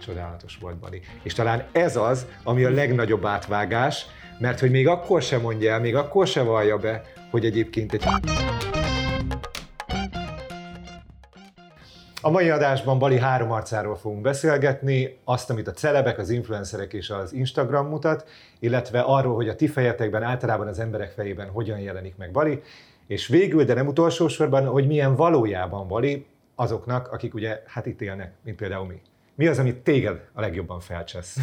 csodálatos volt Bali. És talán ez az, ami a legnagyobb átvágás, mert hogy még akkor sem mondja el, még akkor sem vallja be, hogy egyébként egy... A mai adásban Bali három arcáról fogunk beszélgetni, azt, amit a celebek, az influencerek és az Instagram mutat, illetve arról, hogy a ti fejetekben, általában az emberek fejében hogyan jelenik meg Bali, és végül, de nem utolsó sorban, hogy milyen valójában Bali azoknak, akik ugye hát itt élnek, mint például mi. Mi az, amit téged a legjobban felcsesz,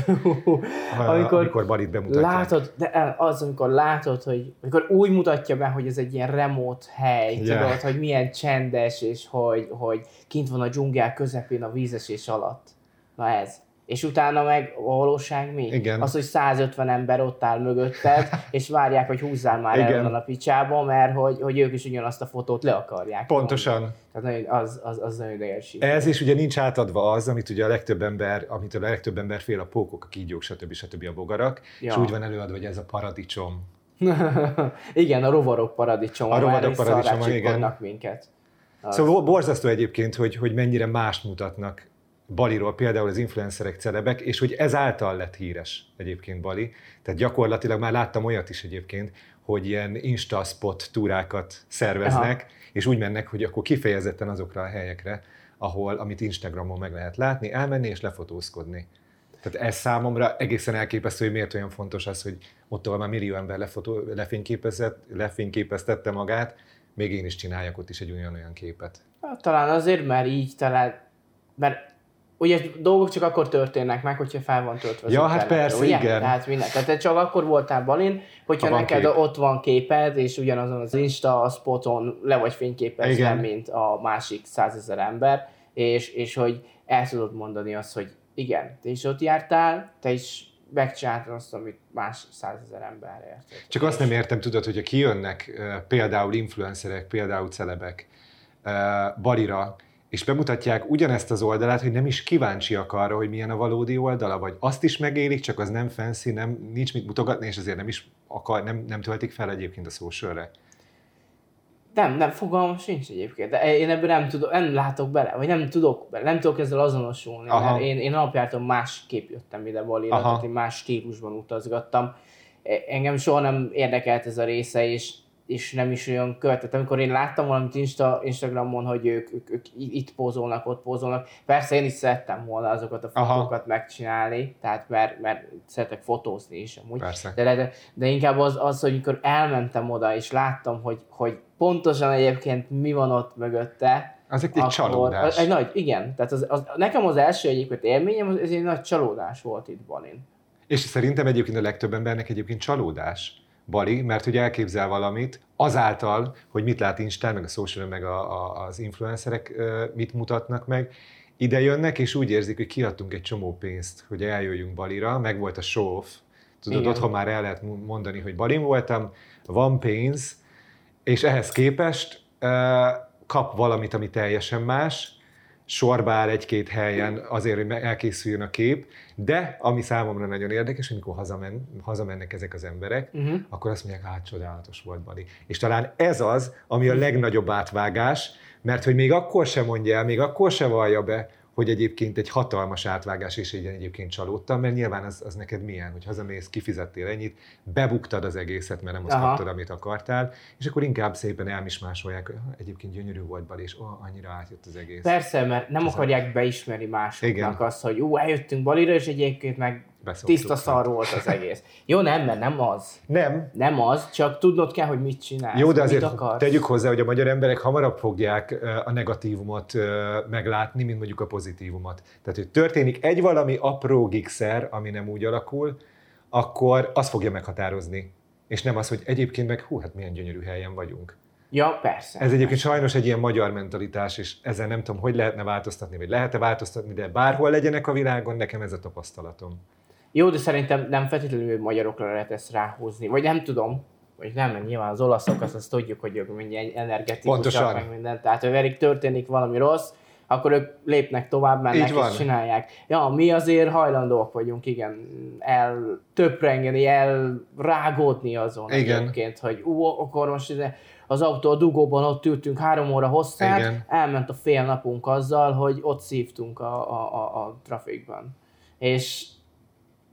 amikor, amikor Balit bemutatják? Látod, de az, amikor látod, hogy amikor úgy mutatja be, hogy ez egy ilyen remote hely, yeah. tudod, hogy milyen csendes, és hogy, hogy kint van a dzsungel közepén a vízesés alatt. Na ez és utána meg a valóság mi? Igen. Az, hogy 150 ember ott áll mögötted, és várják, hogy húzzál már Igen. el a picsába, mert hogy, hogy ők is ugyanazt a fotót le akarják. Pontosan. Tehát az, az, az nagyon ideges. Ez is ugye nincs átadva az, amit ugye a legtöbb ember, amit a legtöbb ember fél a pókok, a kígyók, stb. stb. a bogarak, ja. és úgy van előadva, hogy ez a paradicsom. igen, a rovarok paradicsom. A rovarok paradicsom, igen. minket. Az. Szóval borzasztó egyébként, hogy, hogy mennyire mást mutatnak Baliról például az influencerek, celebek, és hogy ezáltal lett híres egyébként Bali. Tehát gyakorlatilag már láttam olyat is egyébként, hogy ilyen Insta spot túrákat szerveznek, Aha. és úgy mennek, hogy akkor kifejezetten azokra a helyekre, ahol, amit Instagramon meg lehet látni, elmenni és lefotózkodni. Tehát ez számomra egészen elképesztő, hogy miért olyan fontos az, hogy ott, ahol már millió ember lefotó, lefényképezett, lefényképeztette magát, még én is csináljak ott is egy olyan-olyan képet. Hát, talán azért, mert így talán, mert ugye dolgok csak akkor történnek meg, hogyha fel van töltve. Ja, hát persze, ugye? igen. Tehát, minden. Tehát te csak akkor voltál Balin, hogyha ha neked kép. ott van képed, és ugyanazon az Insta a spoton le vagy fényképezve, mint a másik százezer ember, és, és hogy el tudod mondani azt, hogy igen, te is ott jártál, te is megcsináltad azt, amit más százezer ember ért. Csak azt nem értem, tudod, hogyha kijönnek például influencerek, például celebek Balira, és bemutatják ugyanezt az oldalát, hogy nem is kíváncsiak arra, hogy milyen a valódi oldala, vagy azt is megélik, csak az nem fancy, nem, nincs mit mutogatni, és azért nem is akar, nem, nem töltik fel egyébként a socialre. Nem, nem, fogalmam sincs egyébként, de én ebből nem tudok, nem látok bele, vagy nem tudok bele, nem tudok ezzel azonosulni, Aha. mert én, én alapjártam másképp jöttem ide Balira, tehát én más stílusban utazgattam. E, engem soha nem érdekelt ez a része, és és nem is olyan követett. Amikor én láttam valamit Insta, Instagramon, hogy ők, ők, ők, itt pózolnak, ott pózolnak, persze én is szerettem volna azokat a fotókat Aha. megcsinálni, tehát mert, mert szeretek fotózni is amúgy. Persze. De, de, de inkább az, az, hogy amikor elmentem oda, és láttam, hogy, hogy pontosan egyébként mi van ott mögötte, az egy, egy csalódás. Egy nagy, igen. Tehát az, az, nekem az első egyébként élményem, az, ez egy nagy csalódás volt itt Balin. És szerintem egyébként a legtöbb embernek egyébként csalódás Bali, mert hogy elképzel valamit, azáltal, hogy mit lát Instán, meg a social, meg a, a, az influencerek mit mutatnak meg, ide jönnek, és úgy érzik, hogy kiadtunk egy csomó pénzt, hogy eljöjjünk Balira, meg volt a show off. Tudod, Igen. otthon már el lehet mondani, hogy Balin voltam, van pénz, és ehhez képest kap valamit, ami teljesen más, sorba áll egy-két helyen azért, hogy elkészüljön a kép, de ami számomra nagyon érdekes, amikor hazamen, hazamennek ezek az emberek, uh-huh. akkor azt mondják, hát csodálatos volt Bali. És talán ez az, ami a legnagyobb átvágás, mert hogy még akkor sem mondja el, még akkor sem vallja be, hogy egyébként egy hatalmas átvágás, és így egyébként csalódtam, mert nyilván az, az neked milyen, hogy hazamész, kifizettél ennyit, bebuktad az egészet, mert nem azt Aha. kaptad, amit akartál, és akkor inkább szépen elmismásolják, hogy egyébként gyönyörű volt bal, és oh, annyira átjött az egész. Persze, mert nem Ez akarják beismerni másoknak Igen. azt, hogy jó, eljöttünk Balira, és egyébként meg tiszta szar volt az egész. Jó, nem, mert nem az. Nem. Nem az, csak tudnod kell, hogy mit csinálsz. Jó, de azért tegyük hozzá, hogy a magyar emberek hamarabb fogják a negatívumot meglátni, mint mondjuk a pozitívumot. Tehát, hogy történik egy valami apró gigszer, ami nem úgy alakul, akkor az fogja meghatározni. És nem az, hogy egyébként meg, hú, hát milyen gyönyörű helyen vagyunk. Ja, persze. Ez egyébként sajnos egy ilyen magyar mentalitás, és ezzel nem tudom, hogy lehetne változtatni, vagy lehet-e változtatni, de bárhol legyenek a világon, nekem ez a tapasztalatom. Jó, de szerintem nem feltétlenül magyarokra lehet ezt ráhúzni, vagy nem tudom, vagy nem, mert nyilván az olaszok, azt, azt tudjuk, hogy ők mindjárt energetikusak, meg minden. Tehát, ha velük történik valami rossz, akkor ők lépnek tovább, mennek és csinálják. Ja, mi azért hajlandóak vagyunk, igen, el töprengeni, el rágódni azon igen. egyébként, hogy ú, akkor most ide, az autó a dugóban ott ültünk három óra hosszát, igen. elment a fél napunk azzal, hogy ott szívtunk a, a, a, a trafikban. És,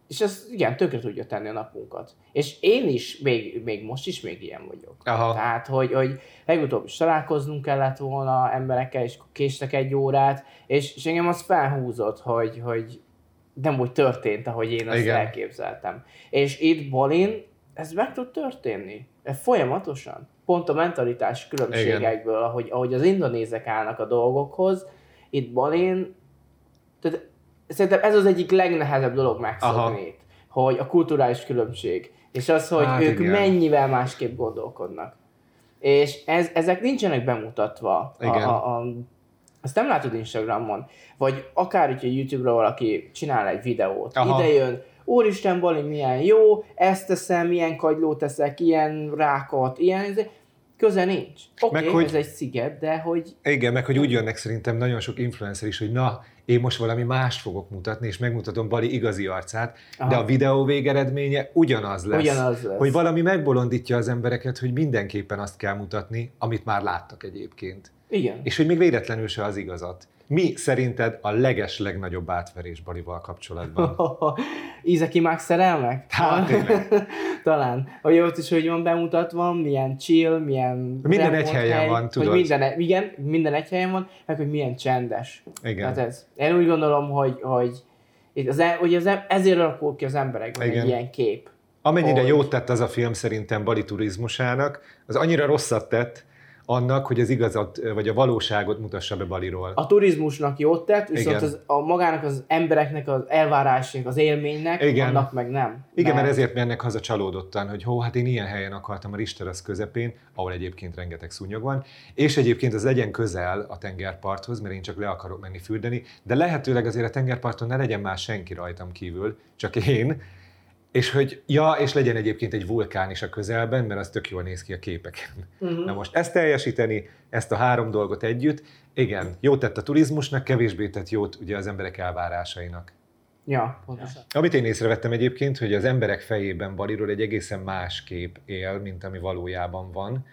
és ez igen, tökre tudja tenni a napunkat. És én is, még, még most is még ilyen vagyok. Aha. Tehát, hogy, hogy legutóbb is találkoznunk kellett volna emberekkel, és késtek egy órát, és, és engem az felhúzott, hogy, hogy nem úgy történt, ahogy én azt Igen. elképzeltem. És itt Balin ez meg tud történni. Folyamatosan. Pont a mentalitás különbségekből, ahogy, ahogy az indonézek állnak a dolgokhoz, itt Balin, tehát szerintem ez az egyik legnehezebb dolog megszokni, hogy a kulturális különbség. És az, hogy hát ők igen. mennyivel másképp gondolkodnak. És ez, ezek nincsenek bemutatva. Igen. A, a, azt nem látod Instagramon. Vagy akár, hogyha YouTube-ra valaki csinál egy videót, Aha. ide jön, úristen Bali, milyen jó, ezt teszem, milyen kagylót teszek, ilyen rákot, ilyen, köze nincs. Oké, okay, hogy, ez egy sziget, de hogy... Igen, meg hogy úgy jönnek szerintem nagyon sok influencer is, hogy na, én most valami mást fogok mutatni, és megmutatom Bali igazi arcát, Aha. de a videó végeredménye ugyanaz lesz. Ugyanaz lesz. Hogy valami megbolondítja az embereket, hogy mindenképpen azt kell mutatni, amit már láttak egyébként. Igen. És hogy még véletlenül se az igazat. Mi szerinted a leges legnagyobb átverés Balival kapcsolatban? Ízeki Max szerelmek? Hát, Talán. Hogy ott is hogy van bemutatva, milyen chill, milyen... Minden egy helyen hely, van, tudod. Hogy minden, e- igen, minden egy helyen van, meg hogy milyen csendes. Igen. Tehát ez. Én úgy gondolom, hogy, hogy, az, e- hogy az, e- ezért alakul ki az emberekben igen. egy ilyen kép. Amennyire hogy... jót tett az a film szerintem Bali turizmusának, az annyira rosszat tett, annak, hogy az igazat, vagy a valóságot mutassa be Baliról. A turizmusnak jót tett, viszont az, a magának az embereknek az elvárásnak, az élménynek, Igen. annak meg nem. Igen, mert, mert ezért mennek haza csalódottan, hogy hó, hát én ilyen helyen akartam a Risteras közepén, ahol egyébként rengeteg szúnyog van, és egyébként az legyen közel a tengerparthoz, mert én csak le akarok menni fürdeni, de lehetőleg azért a tengerparton ne legyen már senki rajtam kívül, csak én, és hogy, ja, és legyen egyébként egy vulkán is a közelben, mert az tök jól néz ki a képeken. Uh-huh. Na most ezt teljesíteni, ezt a három dolgot együtt, igen, jót tett a turizmusnak, kevésbé tett jót ugye az emberek elvárásainak. Ja, pontosan. Amit én észrevettem egyébként, hogy az emberek fejében Baliról egy egészen más kép él, mint ami valójában van,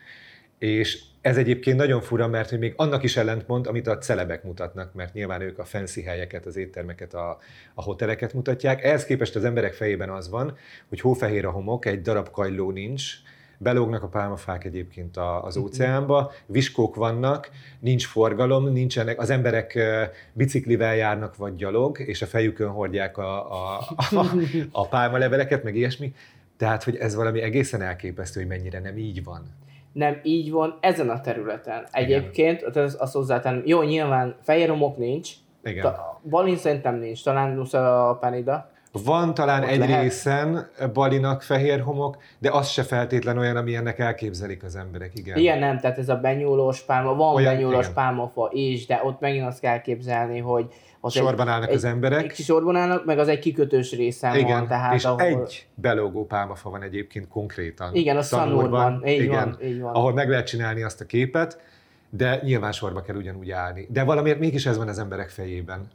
és ez egyébként nagyon fura, mert hogy még annak is ellentmond, amit a celebek mutatnak, mert nyilván ők a fancy helyeket, az éttermeket, a, a hoteleket mutatják. Ehhez képest az emberek fejében az van, hogy hófehér a homok, egy darab kajló nincs, belógnak a pálmafák egyébként az mhm. óceánba, viskók vannak, nincs forgalom, nincsenek, az emberek biciklivel járnak vagy gyalog, és a fejükön hordják a, a, a, a pálmaleveleket, meg ilyesmi. Tehát, hogy ez valami egészen elképesztő, hogy mennyire nem így van nem így van ezen a területen. Egyébként, az, az hozzátenem, jó, nyilván fehér homok nincs, Igen. Ta, Balin szerintem nincs, talán Nusa Penida. Van talán Ott egy lehet. részen Balinak fehér homok, de az se feltétlen olyan, ami ennek elképzelik az emberek, igen. Igen, nem, tehát ez a benyúlós pálma, van olyan, benyúlós igen. pálmafa is, de ott megint azt kell képzelni, hogy az sorban egy, állnak egy, az emberek. Egy, sorban állnak, meg az egy kikötős részen igen, van. Tehát és ahol... egy belógó pálmafa van egyébként konkrétan. Igen, a Szanúrban. Így igen, van, így van. Ahol meg lehet csinálni azt a képet, de nyilván sorba kell ugyanúgy állni. De valamiért mégis ez van az emberek fejében.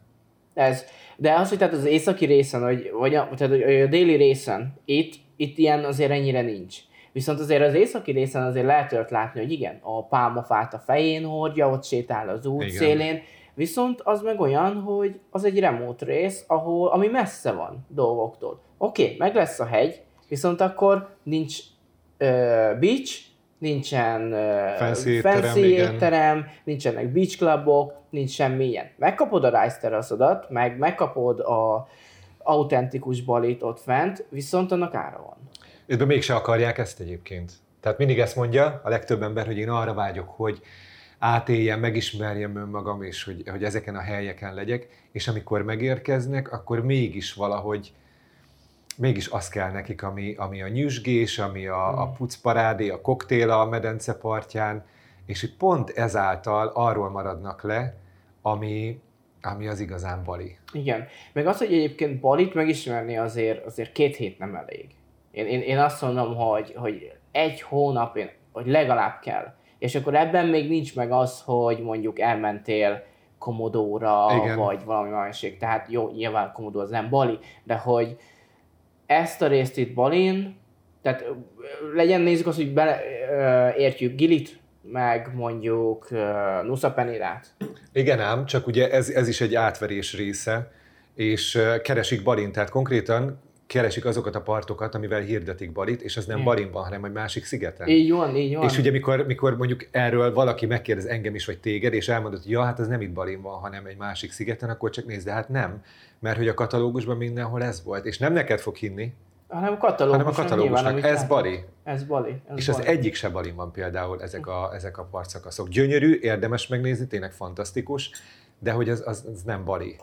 Ez. De az, hogy tehát az északi részen, vagy, vagy a, tehát a déli részen, itt, itt ilyen azért ennyire nincs. Viszont azért az északi részen azért lehet látni, hogy igen, a pálmafát a fején hordja, ott sétál az út igen. szélén, Viszont az meg olyan, hogy az egy remote rész, ahol, ami messze van dolgoktól. Oké, okay, meg lesz a hegy, viszont akkor nincs uh, beach, nincsen fancy, étterem, fancy étterem, nincsenek beach clubok, nincs semmi ilyen. Megkapod a rice teraszodat, meg megkapod a autentikus balit ott fent, viszont annak ára van. De mégse akarják ezt egyébként. Tehát mindig ezt mondja a legtöbb ember, hogy én arra vágyok, hogy átéljem, megismerjem önmagam, és hogy, hogy ezeken a helyeken legyek, és amikor megérkeznek, akkor mégis valahogy mégis az kell nekik, ami, ami a nyüzsgés, ami a, a hmm. pucparádé, a koktél a medence partján, és hogy pont ezáltal arról maradnak le, ami, ami az igazán Bali. Igen. Meg az, hogy egyébként Balit megismerni azért, azért két hét nem elég. Én, én, én azt mondom, hogy, hogy egy hónap, én, hogy legalább kell és akkor ebben még nincs meg az, hogy mondjuk elmentél Komodóra, Igen. vagy valami másik. Tehát jó, nyilván Komodó az nem Bali, de hogy ezt a részt itt Balin, tehát legyen nézzük azt, hogy bele, értjük Gilit, meg mondjuk uh, Nusa Penirát. Igen ám, csak ugye ez, ez is egy átverés része, és keresik Balint, tehát konkrétan keresik azokat a partokat, amivel hirdetik Balit, és az nem Balin van, hanem egy másik szigeten. Így van, így van. És ugye mikor, mikor mondjuk erről valaki megkérdez engem is, vagy téged, és elmondod, hogy ja, hát az nem itt Balin van, hanem egy másik szigeten, akkor csak nézd, de hát nem, mert hogy a katalógusban mindenhol ez volt, és nem neked fog hinni, hanem a katalógus. Hanem a katalógusnak. Ez Bali. Ez Bali. Ez és Bali. az egyik se Balin van például ezek a, ezek a partszakaszok. Gyönyörű, érdemes megnézni, tényleg fantasztikus, de hogy az, az, az nem Bali.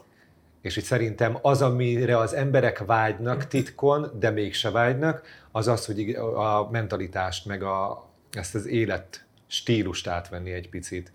És hogy szerintem az, amire az emberek vágynak titkon, de mégse vágynak, az az, hogy a mentalitást, meg a, ezt az élet stílust átvenni egy picit,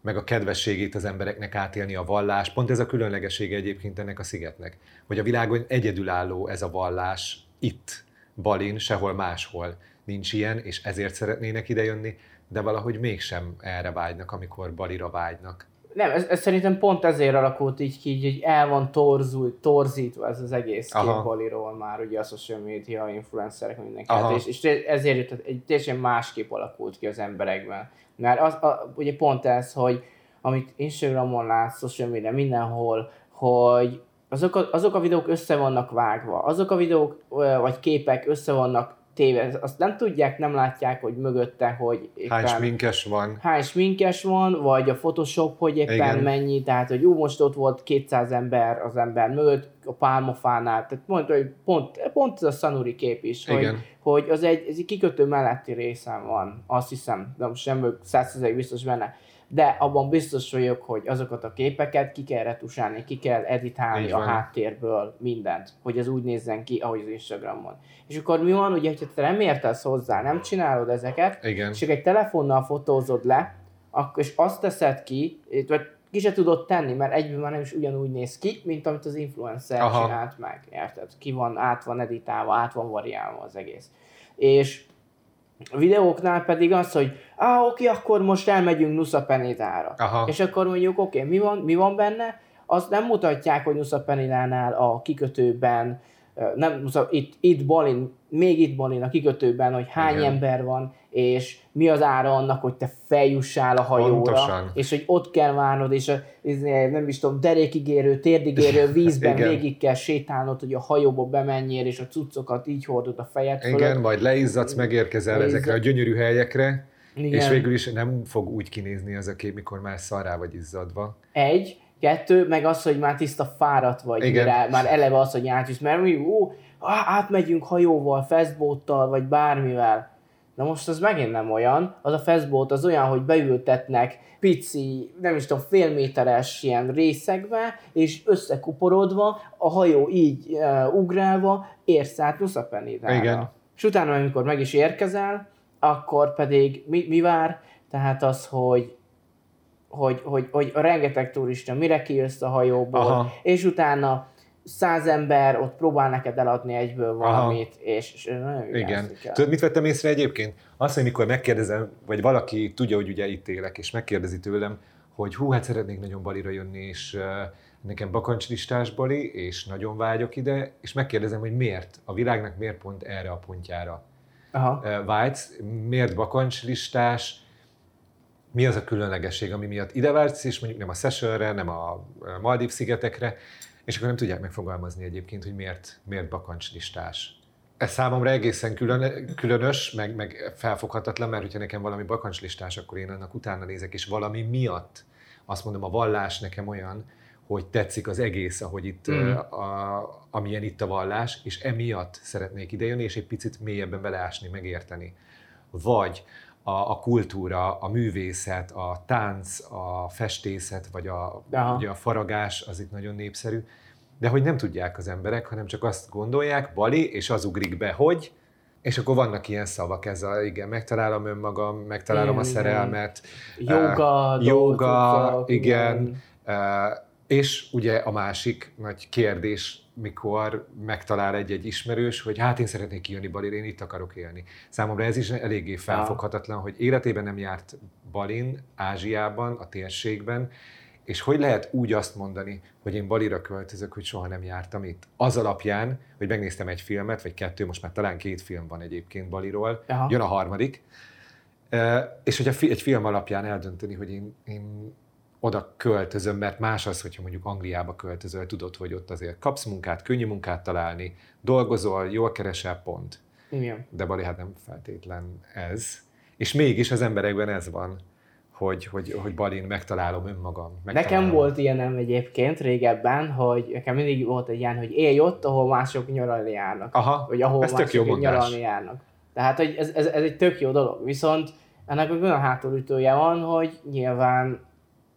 meg a kedvességét az embereknek átélni a vallás. Pont ez a különlegessége egyébként ennek a szigetnek, hogy a világon egyedülálló ez a vallás itt, Balin, sehol máshol nincs ilyen, és ezért szeretnének idejönni, de valahogy mégsem erre vágynak, amikor Balira vágynak. Nem, ez, ez szerintem pont ezért alakult így ki, hogy el van torzul, torzítva ez az egész kép Baliról már, ugye a social media, influencerek, mindenki. Hát, és, és ezért jött, egy teljesen más kép alakult ki az emberekben. Mert az, a, ugye pont ez, hogy amit Instagramon látsz, social media, mindenhol, hogy azok a, azok a videók össze vannak vágva, azok a videók vagy képek össze vannak téve. Azt nem tudják, nem látják, hogy mögötte, hogy éppen... Hány sminkes van. Hány sminkes van, vagy a Photoshop, hogy éppen Igen. mennyi, tehát hogy jó, most ott volt 200 ember az ember mögött, a pálmafánál, tehát mondta, hogy pont, pont ez a Sanuri kép is, hogy, hogy az egy, ez egy kikötő melletti részen van, azt hiszem, de most nem vagyok százszerzeg biztos benne, de abban biztos vagyok, hogy azokat a képeket ki kell retusálni, ki kell editálni a háttérből mindent, hogy ez úgy nézzen ki, ahogy az Instagramon. És akkor mi van, ugye, hogy te nem értesz hozzá, nem csinálod ezeket, Igen. és egy telefonnal fotózod le, akkor, és azt teszed ki, vagy ki se tudod tenni, mert egyben már nem is ugyanúgy néz ki, mint amit az influencer Aha. csinált meg, érted? Ki van, át van editálva, át van variálva az egész. És videóknál pedig az, hogy ah, oké, akkor most elmegyünk Nusa Penitára. Aha. És akkor mondjuk, oké, mi van, mi van benne? Azt nem mutatják, hogy Nusa Penitánál a kikötőben nem, szóval itt, itt Balin, még itt Balin a kikötőben, hogy hány Igen. ember van, és mi az ára annak, hogy te feljussál a hajóra, Pontosan. és hogy ott kell várnod, és a, nem is tudom, derékigérő, térdigérő vízben végig kell sétálnod, hogy a hajóba bemenjél, és a cuccokat így hordod a fejed fölött. Igen, majd leizzadsz, megérkezel Leizzad. ezekre a gyönyörű helyekre, Igen. és végül is nem fog úgy kinézni ez a kép, mikor már szarrá vagy izzadva. Egy, Kettő, meg az, hogy már tiszta fáradt vagy, Igen. mire, már eleve az, hogy átvisz, mert mi, ó, átmegyünk hajóval, feszbóttal, vagy bármivel. Na most az megint nem olyan, az a feszbót az olyan, hogy beültetnek pici, nem is tudom, fél méteres ilyen részekbe, és összekuporodva, a hajó így uh, ugrálva érsz át Nuszapenédára. Igen. És utána, amikor meg is érkezel, akkor pedig mi, mi vár? Tehát az, hogy hogy, hogy, hogy a rengeteg turista mire kijössz a hajóból, Aha. és utána száz ember ott próbál neked eladni egyből valamit, Aha. és, és nagyon Igen. Tudod, mit vettem észre egyébként? Azt, hogy mikor megkérdezem, vagy valaki tudja, hogy ugye itt élek, és megkérdezi tőlem, hogy hú, hát szeretnék nagyon Balira jönni, és uh, nekem bakancslistás Bali, és nagyon vágyok ide, és megkérdezem, hogy miért, a világnak miért pont erre a pontjára Aha. Uh, vágysz, miért bakancslistás, mi az a különlegesség, ami miatt ide vársz, és mondjuk nem a Sessionre, nem a Maldív szigetekre, és akkor nem tudják megfogalmazni egyébként, hogy miért, miért bakancslistás. Ez számomra egészen külön, különös, meg, meg felfoghatatlan, mert hogyha nekem valami bakancslistás, akkor én annak utána nézek, és valami miatt azt mondom, a vallás nekem olyan, hogy tetszik az egész, ahogy itt, mm. a, amilyen itt a vallás, és emiatt szeretnék idejönni, és egy picit mélyebben beleásni, megérteni. Vagy a, a kultúra, a művészet, a tánc, a festészet, vagy a, ugye a faragás, az itt nagyon népszerű. De hogy nem tudják az emberek, hanem csak azt gondolják, Bali, és az ugrik be, hogy, és akkor vannak ilyen szavak, ez a, igen, megtalálom önmagam, megtalálom igen, a szerelmet. Joga, uh, joga, igen. igen. Uh, és ugye a másik nagy kérdés, mikor megtalál egy-egy ismerős, hogy hát én szeretnék kijönni Balin, én itt akarok élni. Számomra ez is eléggé felfoghatatlan, hogy életében nem járt Balin, Ázsiában, a térségben, és hogy lehet úgy azt mondani, hogy én Balira költözök, hogy soha nem jártam itt? Az alapján, hogy megnéztem egy filmet, vagy kettő, most már talán két film van egyébként Baliról, Aha. jön a harmadik, és hogy egy film alapján eldönteni, hogy én, én oda költözöm, mert más az, hogyha mondjuk Angliába költözöl, tudod, hogy ott azért kapsz munkát, könnyű munkát találni, dolgozol, jól keresel, pont. Igen. De Bali hát nem feltétlen ez. És mégis az emberekben ez van, hogy, hogy, hogy Balin megtalálom önmagam. Megtalálom. Nekem volt ilyenem egyébként régebben, hogy nekem mindig volt egy ilyen, hogy élj ott, ahol mások nyaralni járnak. Aha, vagy ahol ez mások tök jó nyaralni járnak. Tehát, hogy ez, ez, ez, egy tök jó dolog. Viszont ennek olyan hátulütője van, hogy nyilván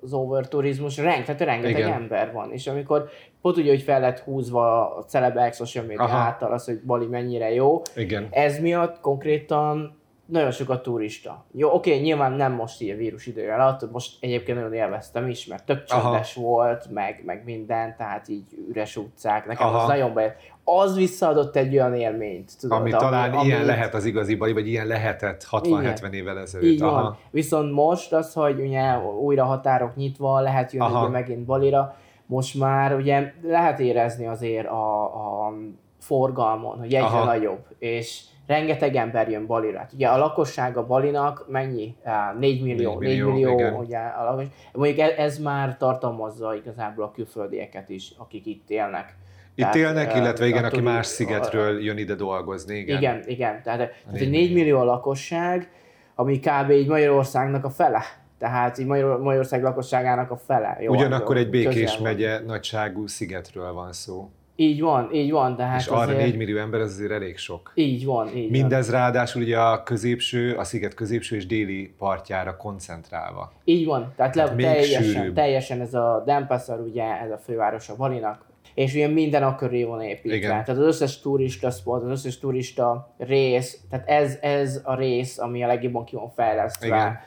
az overturizmus, rengeteg, rengeteg Igen. ember van, és amikor pont ugye, hogy fel lett húzva a celebek social media által az, hogy Bali mennyire jó, Igen. ez miatt konkrétan nagyon sok a turista. Jó, oké, nyilván nem most így a vírus idője alatt, most egyébként nagyon élveztem is, mert tök csendes volt, meg, meg minden, tehát így üres utcák, nekem Aha. az nagyon bejött. Az visszaadott egy olyan élményt, tudod. Ami, ami talán amit... ilyen lehet az igazi baj, vagy ilyen lehetett 60-70 évvel ezelőtt. Így Aha. van. Viszont most az, hogy ugye újra határok nyitva, lehet jönni ugye megint Balira, most már ugye lehet érezni azért a, a forgalmon, hogy egyre Aha. nagyobb, és rengeteg ember jön Balira. Ugye a lakossága Balinak mennyi? 4 millió. 4 millió, 4 millió ugye, a lakos... Mondjuk ez, ez már tartalmazza igazából a külföldieket is, akik itt élnek. Itt tehát, élnek, illetve igen, aki más szigetről jön ide dolgozni. Igen, igen. igen. Tehát, tehát egy 4 millió a lakosság, ami kb. így Magyarországnak a fele. Tehát így Magyar, Magyarország lakosságának a fele. Jó, Ugyanakkor egy békés megye nagyságú szigetről van szó. Így van, így van. De hát és arra azért... 4 millió ember, ez azért elég sok. Így van, így Mindez van. ráadásul ugye a középső, a sziget középső és déli partjára koncentrálva. Így van, tehát, le, teljesen, teljesen ez a Denpasar, ugye ez a főváros a Balinak, és ugye minden a köré van építve. Igen. Tehát az összes turista spot, az összes turista rész, tehát ez, ez a rész, ami a legjobban ki van fejlesztve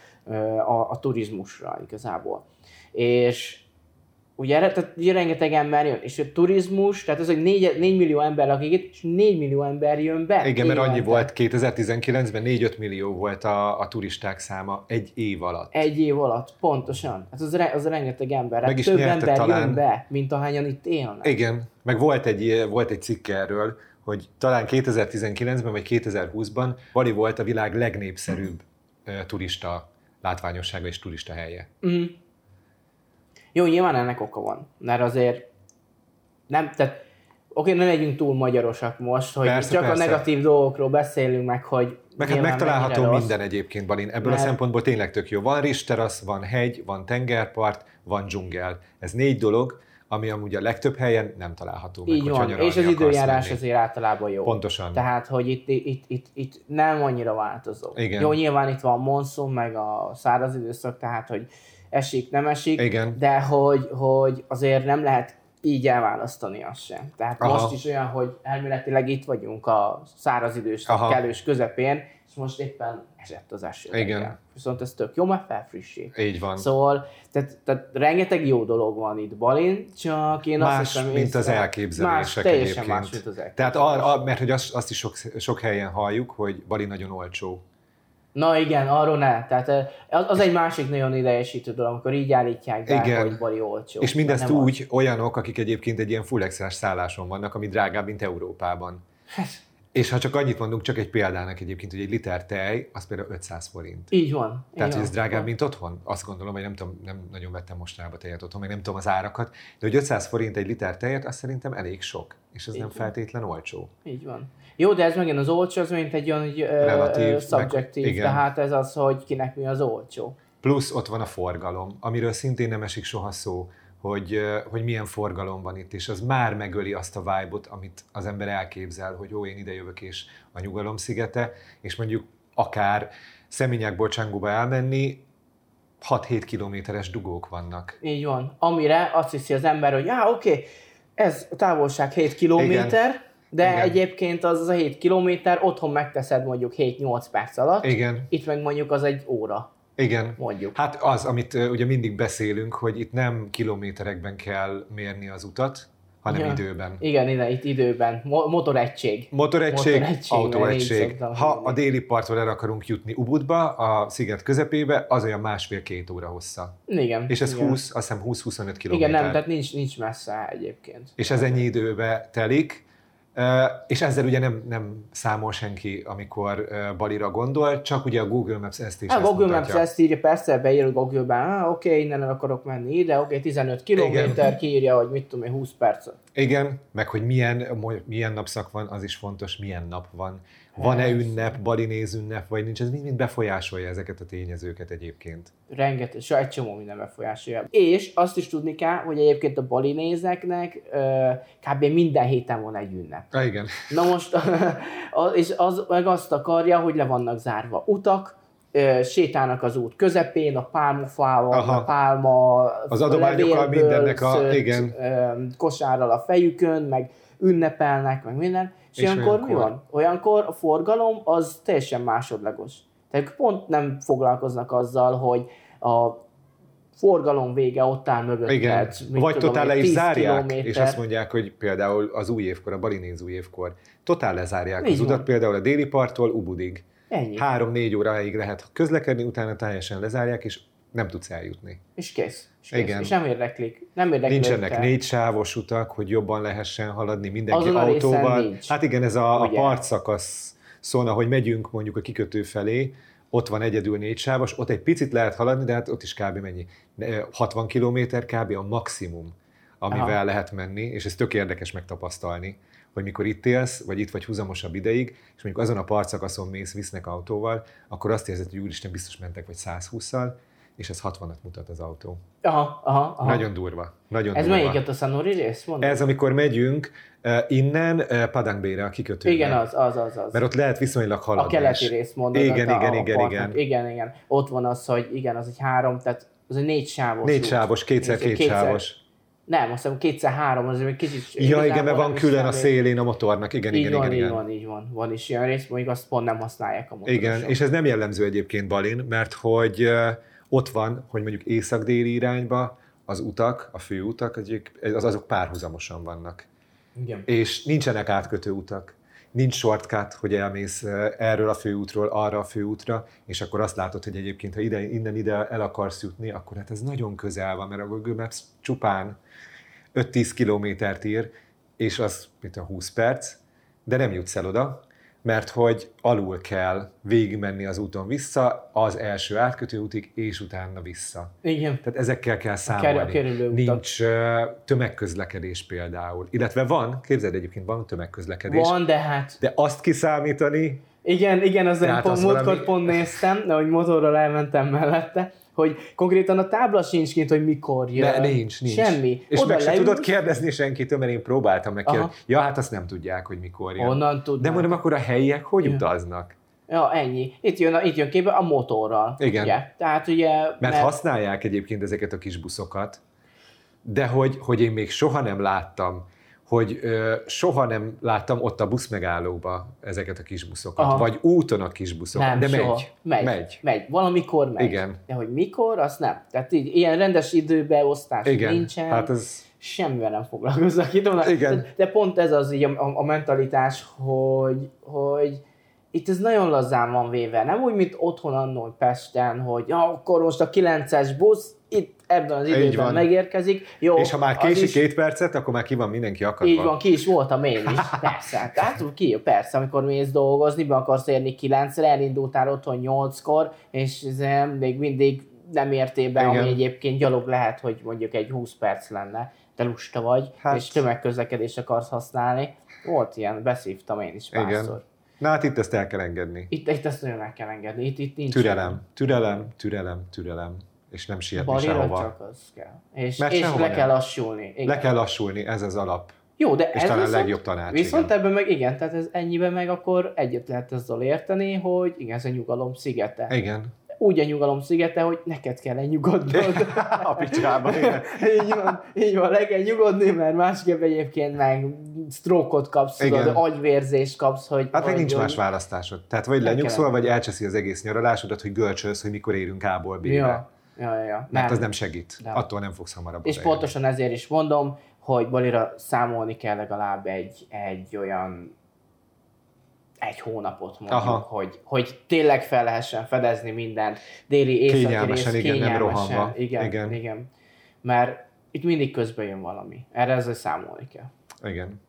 a, a turizmusra igazából. És ugye, tehát ugye rengeteg ember jön, és a turizmus, tehát az, hogy 4, 4 millió ember lakik itt, és 4 millió ember jön be. Igen, mert annyi volt 2019-ben 4-5 millió volt a, a turisták száma egy év alatt. Egy év alatt, pontosan. Hát az, az rengeteg ember. Hát meg is több ember talán... jön be, mint ahányan itt élnek. Igen, meg volt egy, volt egy cikk erről, hogy talán 2019-ben vagy 2020-ban Bali volt a világ legnépszerűbb turista látványossága és turista helye. Mm. Jó, nyilván ennek oka van, mert azért nem, tehát oké, ne legyünk túl magyarosak most, hogy persze, csak persze. a negatív dolgokról beszélünk meg, hogy meg hát megtalálható minden egyébként, Balin. Ebből mert... a szempontból tényleg tök jó. Van risterasz, van hegy, van tengerpart, van dzsungel. Ez négy dolog, ami amúgy a legtöbb helyen nem található meg. Így van, és az időjárás menni. azért általában jó. Pontosan. Tehát, hogy itt, itt, itt, itt nem annyira változó. Igen. Jó, nyilván itt van monszum, meg a száraz időszak, tehát, hogy esik, nem esik, Igen. de hogy, hogy azért nem lehet így elválasztani azt sem. Tehát Aha. most is olyan, hogy elméletileg itt vagyunk a száraz idős, kellős közepén, és most éppen esett az eső. Igen. Reggel. Viszont ez tök jó, mert felfrissít. Így van. Szóval, tehát, tehát rengeteg jó dolog van itt Balin, csak én más, azt hiszem, mint észre, az elképzelések más, teljesen egyébként. más, mint az elképzelések. Tehát ar, mert hogy azt, azt is sok, sok helyen halljuk, hogy Balin nagyon olcsó. Na igen, arról ne. Tehát az, az egy másik nagyon idegesítő dolog, amikor így állítják be, igen. hogy bali olcsó. És mindezt úgy az. olyanok, akik egyébként egy ilyen full szálláson vannak, ami drágább, mint Európában. És ha csak annyit mondunk, csak egy példának egyébként, hogy egy liter tej, az például 500 forint. Így van. Tehát, hogy ez drágább, van. mint otthon? Azt gondolom, hogy nem tudom, nem nagyon vettem mostanában tejet otthon, meg nem tudom az árakat, de hogy 500 forint egy liter tejet, azt szerintem elég sok, és ez Így nem van. feltétlen olcsó. Így van. Jó, de ez megint az olcsó, az mint egy olyan hogy, Relatív, subjektív, meg, tehát ez az, hogy kinek mi az olcsó. Plusz ott van a forgalom, amiről szintén nem esik soha szó, hogy, hogy milyen forgalom van itt, és az már megöli azt a vibe-ot, amit az ember elképzel, hogy ó, én ide jövök, és a nyugalom szigete, és mondjuk akár Szeményákból Csángóba elmenni, 6-7 kilométeres dugók vannak. Így van. Amire azt hiszi az ember, hogy já, oké, okay, ez a távolság 7 kilométer, Igen de Igen. egyébként az, az a 7 kilométer, otthon megteszed mondjuk 7-8 perc alatt. Igen. Itt meg mondjuk az egy óra. Igen. Mondjuk. Hát az, amit ugye mindig beszélünk, hogy itt nem kilométerekben kell mérni az utat, hanem ja. időben. Igen, ide, itt időben. Mo- motoregység. Motoregység, motoregység autóegység. Ha a déli partról el akarunk jutni Ubudba, a sziget közepébe, az olyan másfél-két óra hossza. Igen. És ez igen. 20, azt hiszem 20-25 km. Igen, nem, tehát nincs, nincs messze egyébként. És ez ennyi időbe telik, és ezzel ugye nem, nem számol senki, amikor Balira gondol, csak ugye a Google Maps ezt is A hát, Google mutatja. Maps ezt írja, persze beír Google-ben, ah, oké, okay, innen el akarok menni ide, oké, okay, 15 kilométer, kiírja, hogy mit tudom én, 20 perc. Igen, meg hogy milyen, milyen napszak van, az is fontos, milyen nap van. Van-e ünnep, balinéz ünnep, vagy nincs, ez mind-mind befolyásolja ezeket a tényezőket egyébként. Rengeteg, so egy csomó minden befolyásolja. És azt is tudni kell, hogy egyébként a balinézeknek kb. minden héten van egy ünnep. Ah, igen. Na most, és az meg azt akarja, hogy le vannak zárva utak, sétálnak az út közepén, a pálmafával, Aha. a pálma az adományokkal mindennek a, igen. kosárral a fejükön, meg ünnepelnek, meg minden. És, és olyankor, olyankor mi van? Olyankor a forgalom az teljesen másodlagos. Tehát pont nem foglalkoznak azzal, hogy a forgalom vége ott áll mögött. Igen, vagy totál le is zárják, kilométer. és azt mondják, hogy például az új évkor, a balinéz új évkor, totál lezárják Így az van. utat, például a déli parttól Ubudig. Három-négy óráig lehet közlekedni, utána teljesen lezárják, és nem tudsz eljutni. És kész. És, kész. Igen. és nem érdeklik. Nem érdeklik Nincsenek négy sávos utak, hogy jobban lehessen haladni mindenki Azon autóval. Hát igen, ez a, a partszakasz szóna, hogy megyünk mondjuk a kikötő felé, ott van egyedül négy sávos, ott egy picit lehet haladni, de hát ott is kb. mennyi? 60 km kb. a maximum, amivel Aha. lehet menni, és ez tök érdekes megtapasztalni hogy mikor itt élsz, vagy itt vagy húzamosabb ideig, és mondjuk azon a partszakaszon mész, visznek autóval, akkor azt érzed, hogy úristen, biztos mentek vagy 120-szal, és ez 60-at mutat az autó. Aha, aha, aha. Nagyon durva. Nagyon ez durva. melyiket a Sanori rész? Mondom. Ez amikor megyünk uh, innen uh, Padangbére, a kikötőbe. Igen, az, az, az, az. Mert ott lehet viszonylag haladni. A keleti rész mondod. Igen, a, igen, a igen, igen. Igen, igen. Ott van az, hogy igen, az egy három, tehát az egy négy sávos. Négy sávos, kétszer két sávos. Nem, azt hiszem kétszer-három, az egy kicsit... Ja, igen, mert van külön a szélén a motornak, igen, így igen, van, igen, így igen. van, így van. Van is ilyen rész, mondjuk azt pont nem használják a motorosok. Igen, és ez nem jellemző egyébként Balin, mert hogy ott van, hogy mondjuk észak-déli irányba az utak, a főutak, az, azok párhuzamosan vannak. Igen. És nincsenek átkötő utak nincs shortcut, hogy elmész erről a főútról arra a főútra, és akkor azt látod, hogy egyébként, ha ide, innen ide el akarsz jutni, akkor hát ez nagyon közel van, mert a Google Maps csupán 5-10 kilométert ír, és az mint a 20 perc, de nem jutsz el oda, mert hogy alul kell végigmenni az úton vissza, az első átkötő útig, és utána vissza. Igen. Tehát ezekkel kell számolni. A Nincs tömegközlekedés például. Illetve van, képzeld egyébként, van tömegközlekedés. Van, de hát... De azt kiszámítani... Igen, igen, az pont, valami... pont néztem, de hogy motorral elmentem mellette, hogy konkrétan a tábla sincs kint, hogy mikor jön. Ne, nincs, nincs. Semmi. És Oda meg se tudod kérdezni senkitől, mert én próbáltam meg. Ja, hát azt nem tudják, hogy mikor jön. Onnan tudnak. De mondom, akkor a helyiek hogy ja. utaznak? Ja, ennyi. Itt jön, itt jön képbe a motorral. Igen. Ugye? Tehát ugye... Mert, mert használják egyébként ezeket a kis buszokat, de hogy, hogy én még soha nem láttam hogy ö, soha nem láttam ott a buszmegállóba ezeket a kis buszokat, Aha. vagy úton a kis buszok, nem, de soha. megy. Megy. Megy. Megy. Valamikor megy. Igen. De hogy mikor, azt nem. Tehát így, ilyen rendes időbeosztás Igen. nincsen. Hát ez... Semmivel nem foglalkoznak itt. Igen. De, de pont ez az így a, a, a mentalitás, hogy, hogy itt ez nagyon lazán van véve. Nem úgy, mint otthon annól Pesten, hogy ja, akkor most a 9-es busz itt ebben az időben megérkezik. Jó, és ha már kési is... két percet, akkor már ki van mindenki akadva. Így van, ki is voltam én is. Persze, tehát ki, persze, amikor mész dolgozni, be akarsz érni 9-re, elindultál otthon 8-kor, és ez még mindig nem értél be, ami egyébként gyalog lehet, hogy mondjuk egy 20 perc lenne. Te lusta vagy, hát... és tömegközlekedést akarsz használni. Volt ilyen, beszívtam én is párszor. Igen. Na hát itt ezt el kell engedni. Itt, itt ezt nagyon el kell engedni. Itt, itt nincs türelem, türelem, türelem, türelem és nem sietni sehova. csak az kell. És, Mert és le nem. kell lassulni. Igen. Le kell lassulni, ez az alap. Jó, de és ez talán viszont, a legjobb tanács. Viszont igen. ebben meg igen, tehát ez ennyiben meg akkor egyet lehet ezzel érteni, hogy igen, ez a nyugalom szigete. Igen úgy a nyugalom szigete, hogy neked kell nyugodnod. a picsába, igen. így van, így van, le kell nyugodni, mert másképp egyébként meg sztrókot kapsz, tudod, agyvérzést kapsz, hogy... Hát meg nincs más választásod. Tehát vagy lenyugszol, vagy elcseszi az egész nyaralásodat, hogy görcsölsz, hogy mikor érünk A-ból B-be. Ja. Ja, ja, ja. Mert az nem segít. Nem. Attól nem fogsz hamarabb És pontosan ezért is mondom, hogy Balira számolni kell legalább egy, egy olyan egy hónapot mondjuk, Aha. hogy, hogy tényleg fel lehessen fedezni mindent, déli, északi kényelmesen, rész, igen, kényelmesen, nem rohanva. Igen, igen. igen. Mert itt mindig közben jön valami. Erre ezzel számolni kell. Igen.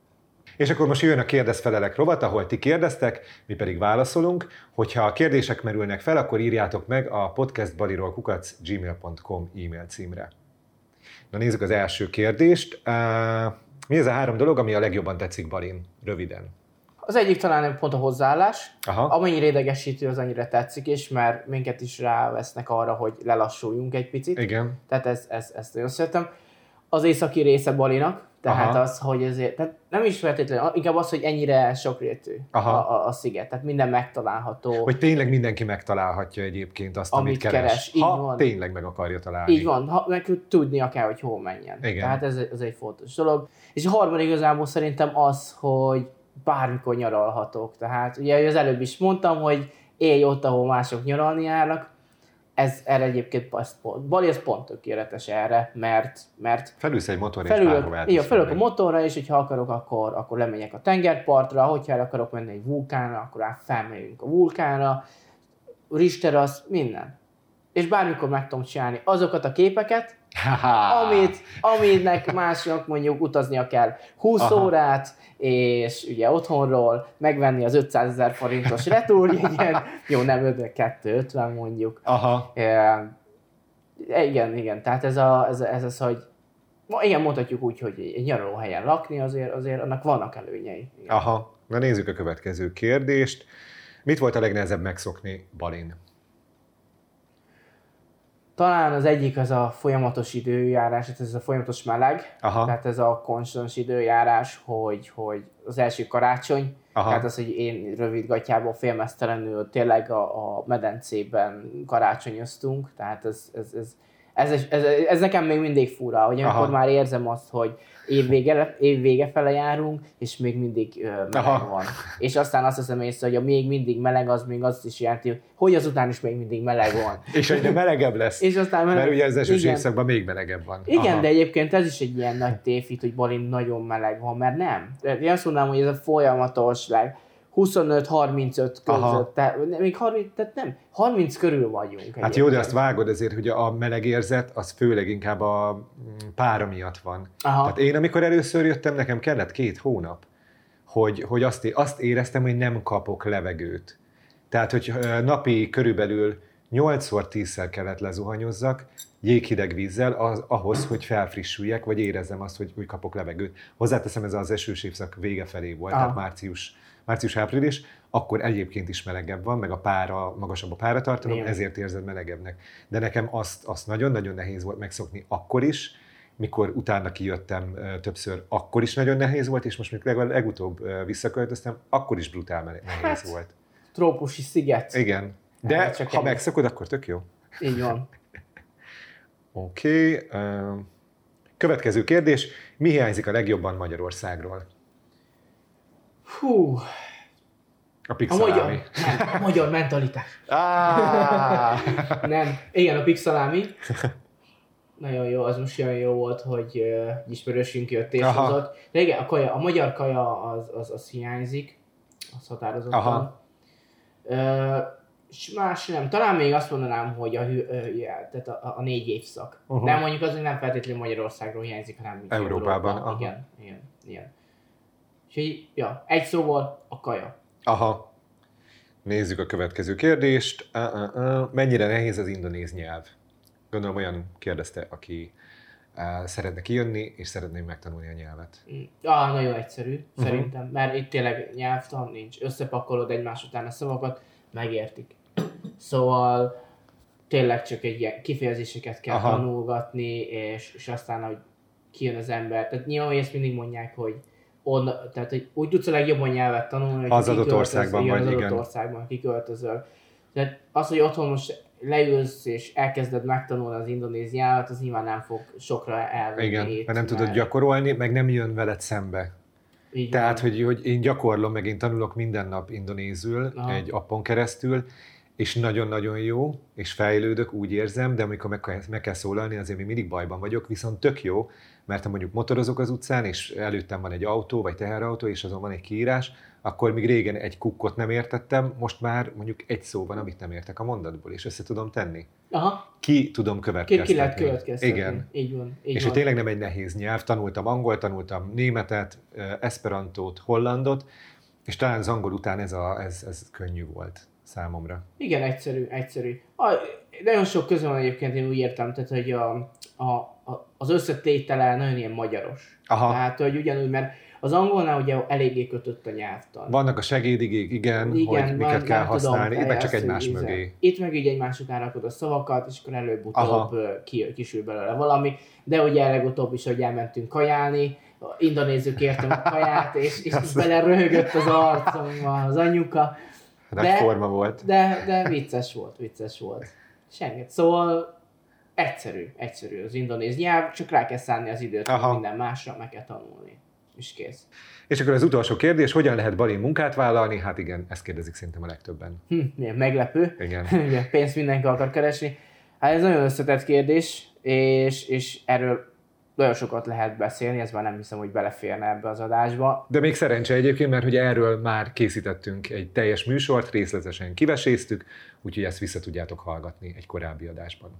És akkor most jön a kérdezfelelek rovat, ahol ti kérdeztek, mi pedig válaszolunk. Hogyha a kérdések merülnek fel, akkor írjátok meg a podcastbaliról.gmail.com e-mail címre. Na nézzük az első kérdést. Mi ez a három dolog, ami a legjobban tetszik Balin? Röviden. Az egyik talán pont a hozzáállás. Aha. Amennyire idegesítő, az annyira tetszik is, mert minket is rávesznek arra, hogy lelassuljunk egy picit. Igen. Tehát ez, ez, ezt nagyon szeretem. Az északi része Balinak, tehát Aha. az, hogy ezért, tehát nem is feltétlenül, inkább az, hogy ennyire sokrétű a, a, a sziget, tehát minden megtalálható. Hogy tényleg mindenki megtalálhatja egyébként azt, amit, amit keres, keres. Így ha van. tényleg meg akarja találni. Így van, ha, meg tudnia kell, hogy hol menjen. Igen. Tehát ez, ez egy fontos dolog. És a harmadik igazából szerintem az, hogy bármikor nyaralhatok. Tehát ugye az előbb is mondtam, hogy élj ott, ahol mások nyaralni járnak, ez erre egyébként pont, Bali az pont tökéletes erre, mert... mert Felülsz egy motorra felülök, és Igen, felülök a motorra, és hogyha akarok, akkor, akkor lemegyek a tengerpartra, hogyha el akarok menni egy vulkánra, akkor át felmegyünk a vulkánra, Richter az minden. És bármikor meg tudom csinálni azokat a képeket, amit, aminek másnak mondjuk utaznia kell 20 Aha. órát, és ugye otthonról megvenni az 500 ezer forintos retúrjegyen, jó, nem 250 mondjuk. Aha. E, igen, igen, tehát ez, a, ez, ez az, hogy igen, mondhatjuk úgy, hogy egy nyaralóhelyen lakni, azért, azért annak vannak előnyei. Igen. Aha, na nézzük a következő kérdést. Mit volt a legnehezebb megszokni Balin? Talán az egyik az a folyamatos időjárás, ez a folyamatos meleg, Aha. tehát ez a konstans időjárás, hogy, hogy az első karácsony, Aha. tehát az, hogy én rövid gatyából félmeztelenül tényleg a, a medencében karácsonyoztunk, tehát ez, ez, ez, ez, ez, ez, ez nekem még mindig fura, hogy amikor már érzem azt, hogy év vége, év vége fele járunk, és még mindig ö, meleg Aha. van. És aztán azt hiszem észre, hogy a még mindig meleg, az még azt is jelenti, hogy azután is még mindig meleg van. és egyre melegebb lesz. és aztán meleg... Mert ugye az esős évszakban még melegebb van. Igen, Aha. de egyébként ez is egy ilyen nagy tévhit, hogy Balin nagyon meleg van, mert nem. Én azt mondanám, hogy ez a folyamatos leg 25-35 között, tehát, még 30, tehát nem, 30 körül vagyunk. Hát jó, de azt vágod azért, hogy a meleg érzet, az főleg inkább a mm, pára miatt van. Aha. Tehát én, amikor először jöttem, nekem kellett két hónap, hogy, hogy azt, azt éreztem, hogy nem kapok levegőt. Tehát, hogy napi körülbelül 8-szor 10-szer kellett lezuhanyozzak, jéghideg vízzel az, ahhoz, hogy felfrissüljek, vagy érezzem azt, hogy, hogy kapok levegőt. Hozzáteszem, ez az esős évszak vége felé volt, Aha. tehát március március-április, akkor egyébként is melegebb van, meg a pára, magasabb a páratartalom, Igen. ezért érzed melegebbnek. De nekem azt, azt nagyon-nagyon nehéz volt megszokni akkor is, mikor utána kijöttem többször, akkor is nagyon nehéz volt, és most még legalább legutóbb visszaköltöztem, akkor is brutál nehéz hát, volt. Trópusi sziget. Igen. De hát, csak ha ennyi. megszokod, akkor tök jó. Így van. Oké. Okay. Következő kérdés. Mi hiányzik a legjobban Magyarországról? Hú. A pixelámi. A magyar, nem, a magyar mentalitás. Ah. nem, igen, a pixelámi. Nagyon jó, az most olyan jó volt, hogy uh, ismerősünk jött és Aha. hozott. De igen, a, kaja, a magyar kaja az, az, az hiányzik, az határozottan. Aha. Uh, és más nem. Talán még azt mondanám, hogy a, yeah, tehát a, a négy évszak. Uh-huh. De mondjuk az, hogy nem feltétlenül Magyarországról hiányzik, hanem Európában. Európa. Igen, igen, igen. Úgyhogy, ja, egy szóval a kaja. Aha. Nézzük a következő kérdést. Uh, uh, uh. Mennyire nehéz az indonéz nyelv? Gondolom olyan kérdezte, aki uh, szeretne kijönni, és szeretné megtanulni a nyelvet. Mm. Ah, nagyon egyszerű, uh-huh. szerintem. Mert itt tényleg nyelvtan nincs. Összepakolod egymás után a szavakat, megértik. Szóval tényleg csak egy ilyen kifejezéseket kell Aha. tanulgatni, és, és aztán, hogy kijön az ember. Tehát nyilván ezt mindig mondják, hogy on, tehát hogy úgy tudsz a legjobban nyelvet tanulni, hogy az adott országban vagy, az adott országban kiköltözöl. Tehát az, hogy otthon most leülsz és elkezded megtanulni az indonéz nyelvet, az nyilván nem fog sokra elvenni. Igen, mert nem tudod gyakorolni, meg nem jön veled szembe. Így Tehát, hogy, hogy én gyakorlom, meg én tanulok minden nap indonézül Aha. egy appon keresztül, és nagyon-nagyon jó, és fejlődök, úgy érzem, de amikor meg kell, meg kell szólalni, azért még mindig bajban vagyok, viszont tök jó, mert ha mondjuk motorozok az utcán, és előttem van egy autó, vagy teherautó, és azon van egy kiírás, akkor még régen egy kukkot nem értettem, most már mondjuk egy szó van, amit nem értek a mondatból, és össze tudom tenni. Aha. Ki tudom következtetni. Ki, ki lehet következtetni. Igen. Így van. Így és van. tényleg nem egy nehéz nyelv, tanultam angol, tanultam németet, esperantót, hollandot, és talán az angol után ez, a, ez, ez könnyű volt számomra. Igen, egyszerű, egyszerű. A, nagyon sok közön van egyébként, én úgy értem, tehát, hogy a, a, a, az összetétele nagyon ilyen magyaros. Aha. Tehát, hogy ugyanúgy, mert az angolnál ugye eléggé kötött a nyelvtan. Vannak a segédigék, igen, igen hogy miket kell használni, tudom, csak egymás íze. mögé. Itt meg így után rakod a szavakat, és akkor előbb-utóbb ki, kisül belőle valami. De ugye legutóbb is, hogy elmentünk kajálni, indonézők értem a kaját, és, és bele röhögött az arcomba az anyuka. De, forma volt. De, de vicces volt, vicces volt. Semmit. Szóval egyszerű, egyszerű az indonéz nyelv, csak rá kell szállni az időt, Aha. minden másra meg kell tanulni. És kész. És akkor az utolsó kérdés, hogyan lehet Balin munkát vállalni? Hát igen, ezt kérdezik szerintem a legtöbben. Hm, milyen meglepő. Igen. Pénzt mindenki akar keresni. Hát ez nagyon összetett kérdés, és, és erről nagyon sokat lehet beszélni, ez már nem hiszem, hogy beleférne ebbe az adásba. De még szerencse egyébként, mert ugye erről már készítettünk egy teljes műsort, részletesen kiveséztük, úgyhogy ezt vissza tudjátok hallgatni egy korábbi adásban.